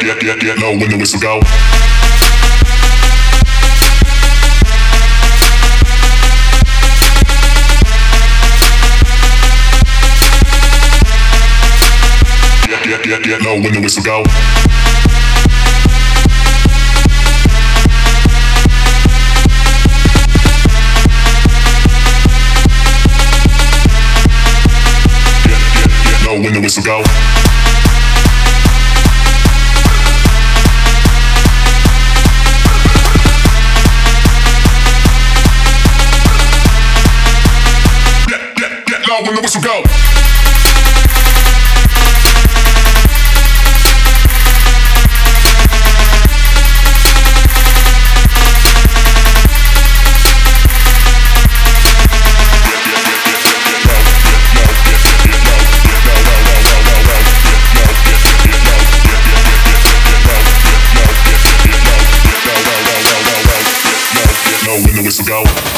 Get, get, get low when the whistle go. Get, get, get, get low when the whistle go. Get, get, get low when the whistle go. out when you want some go. go.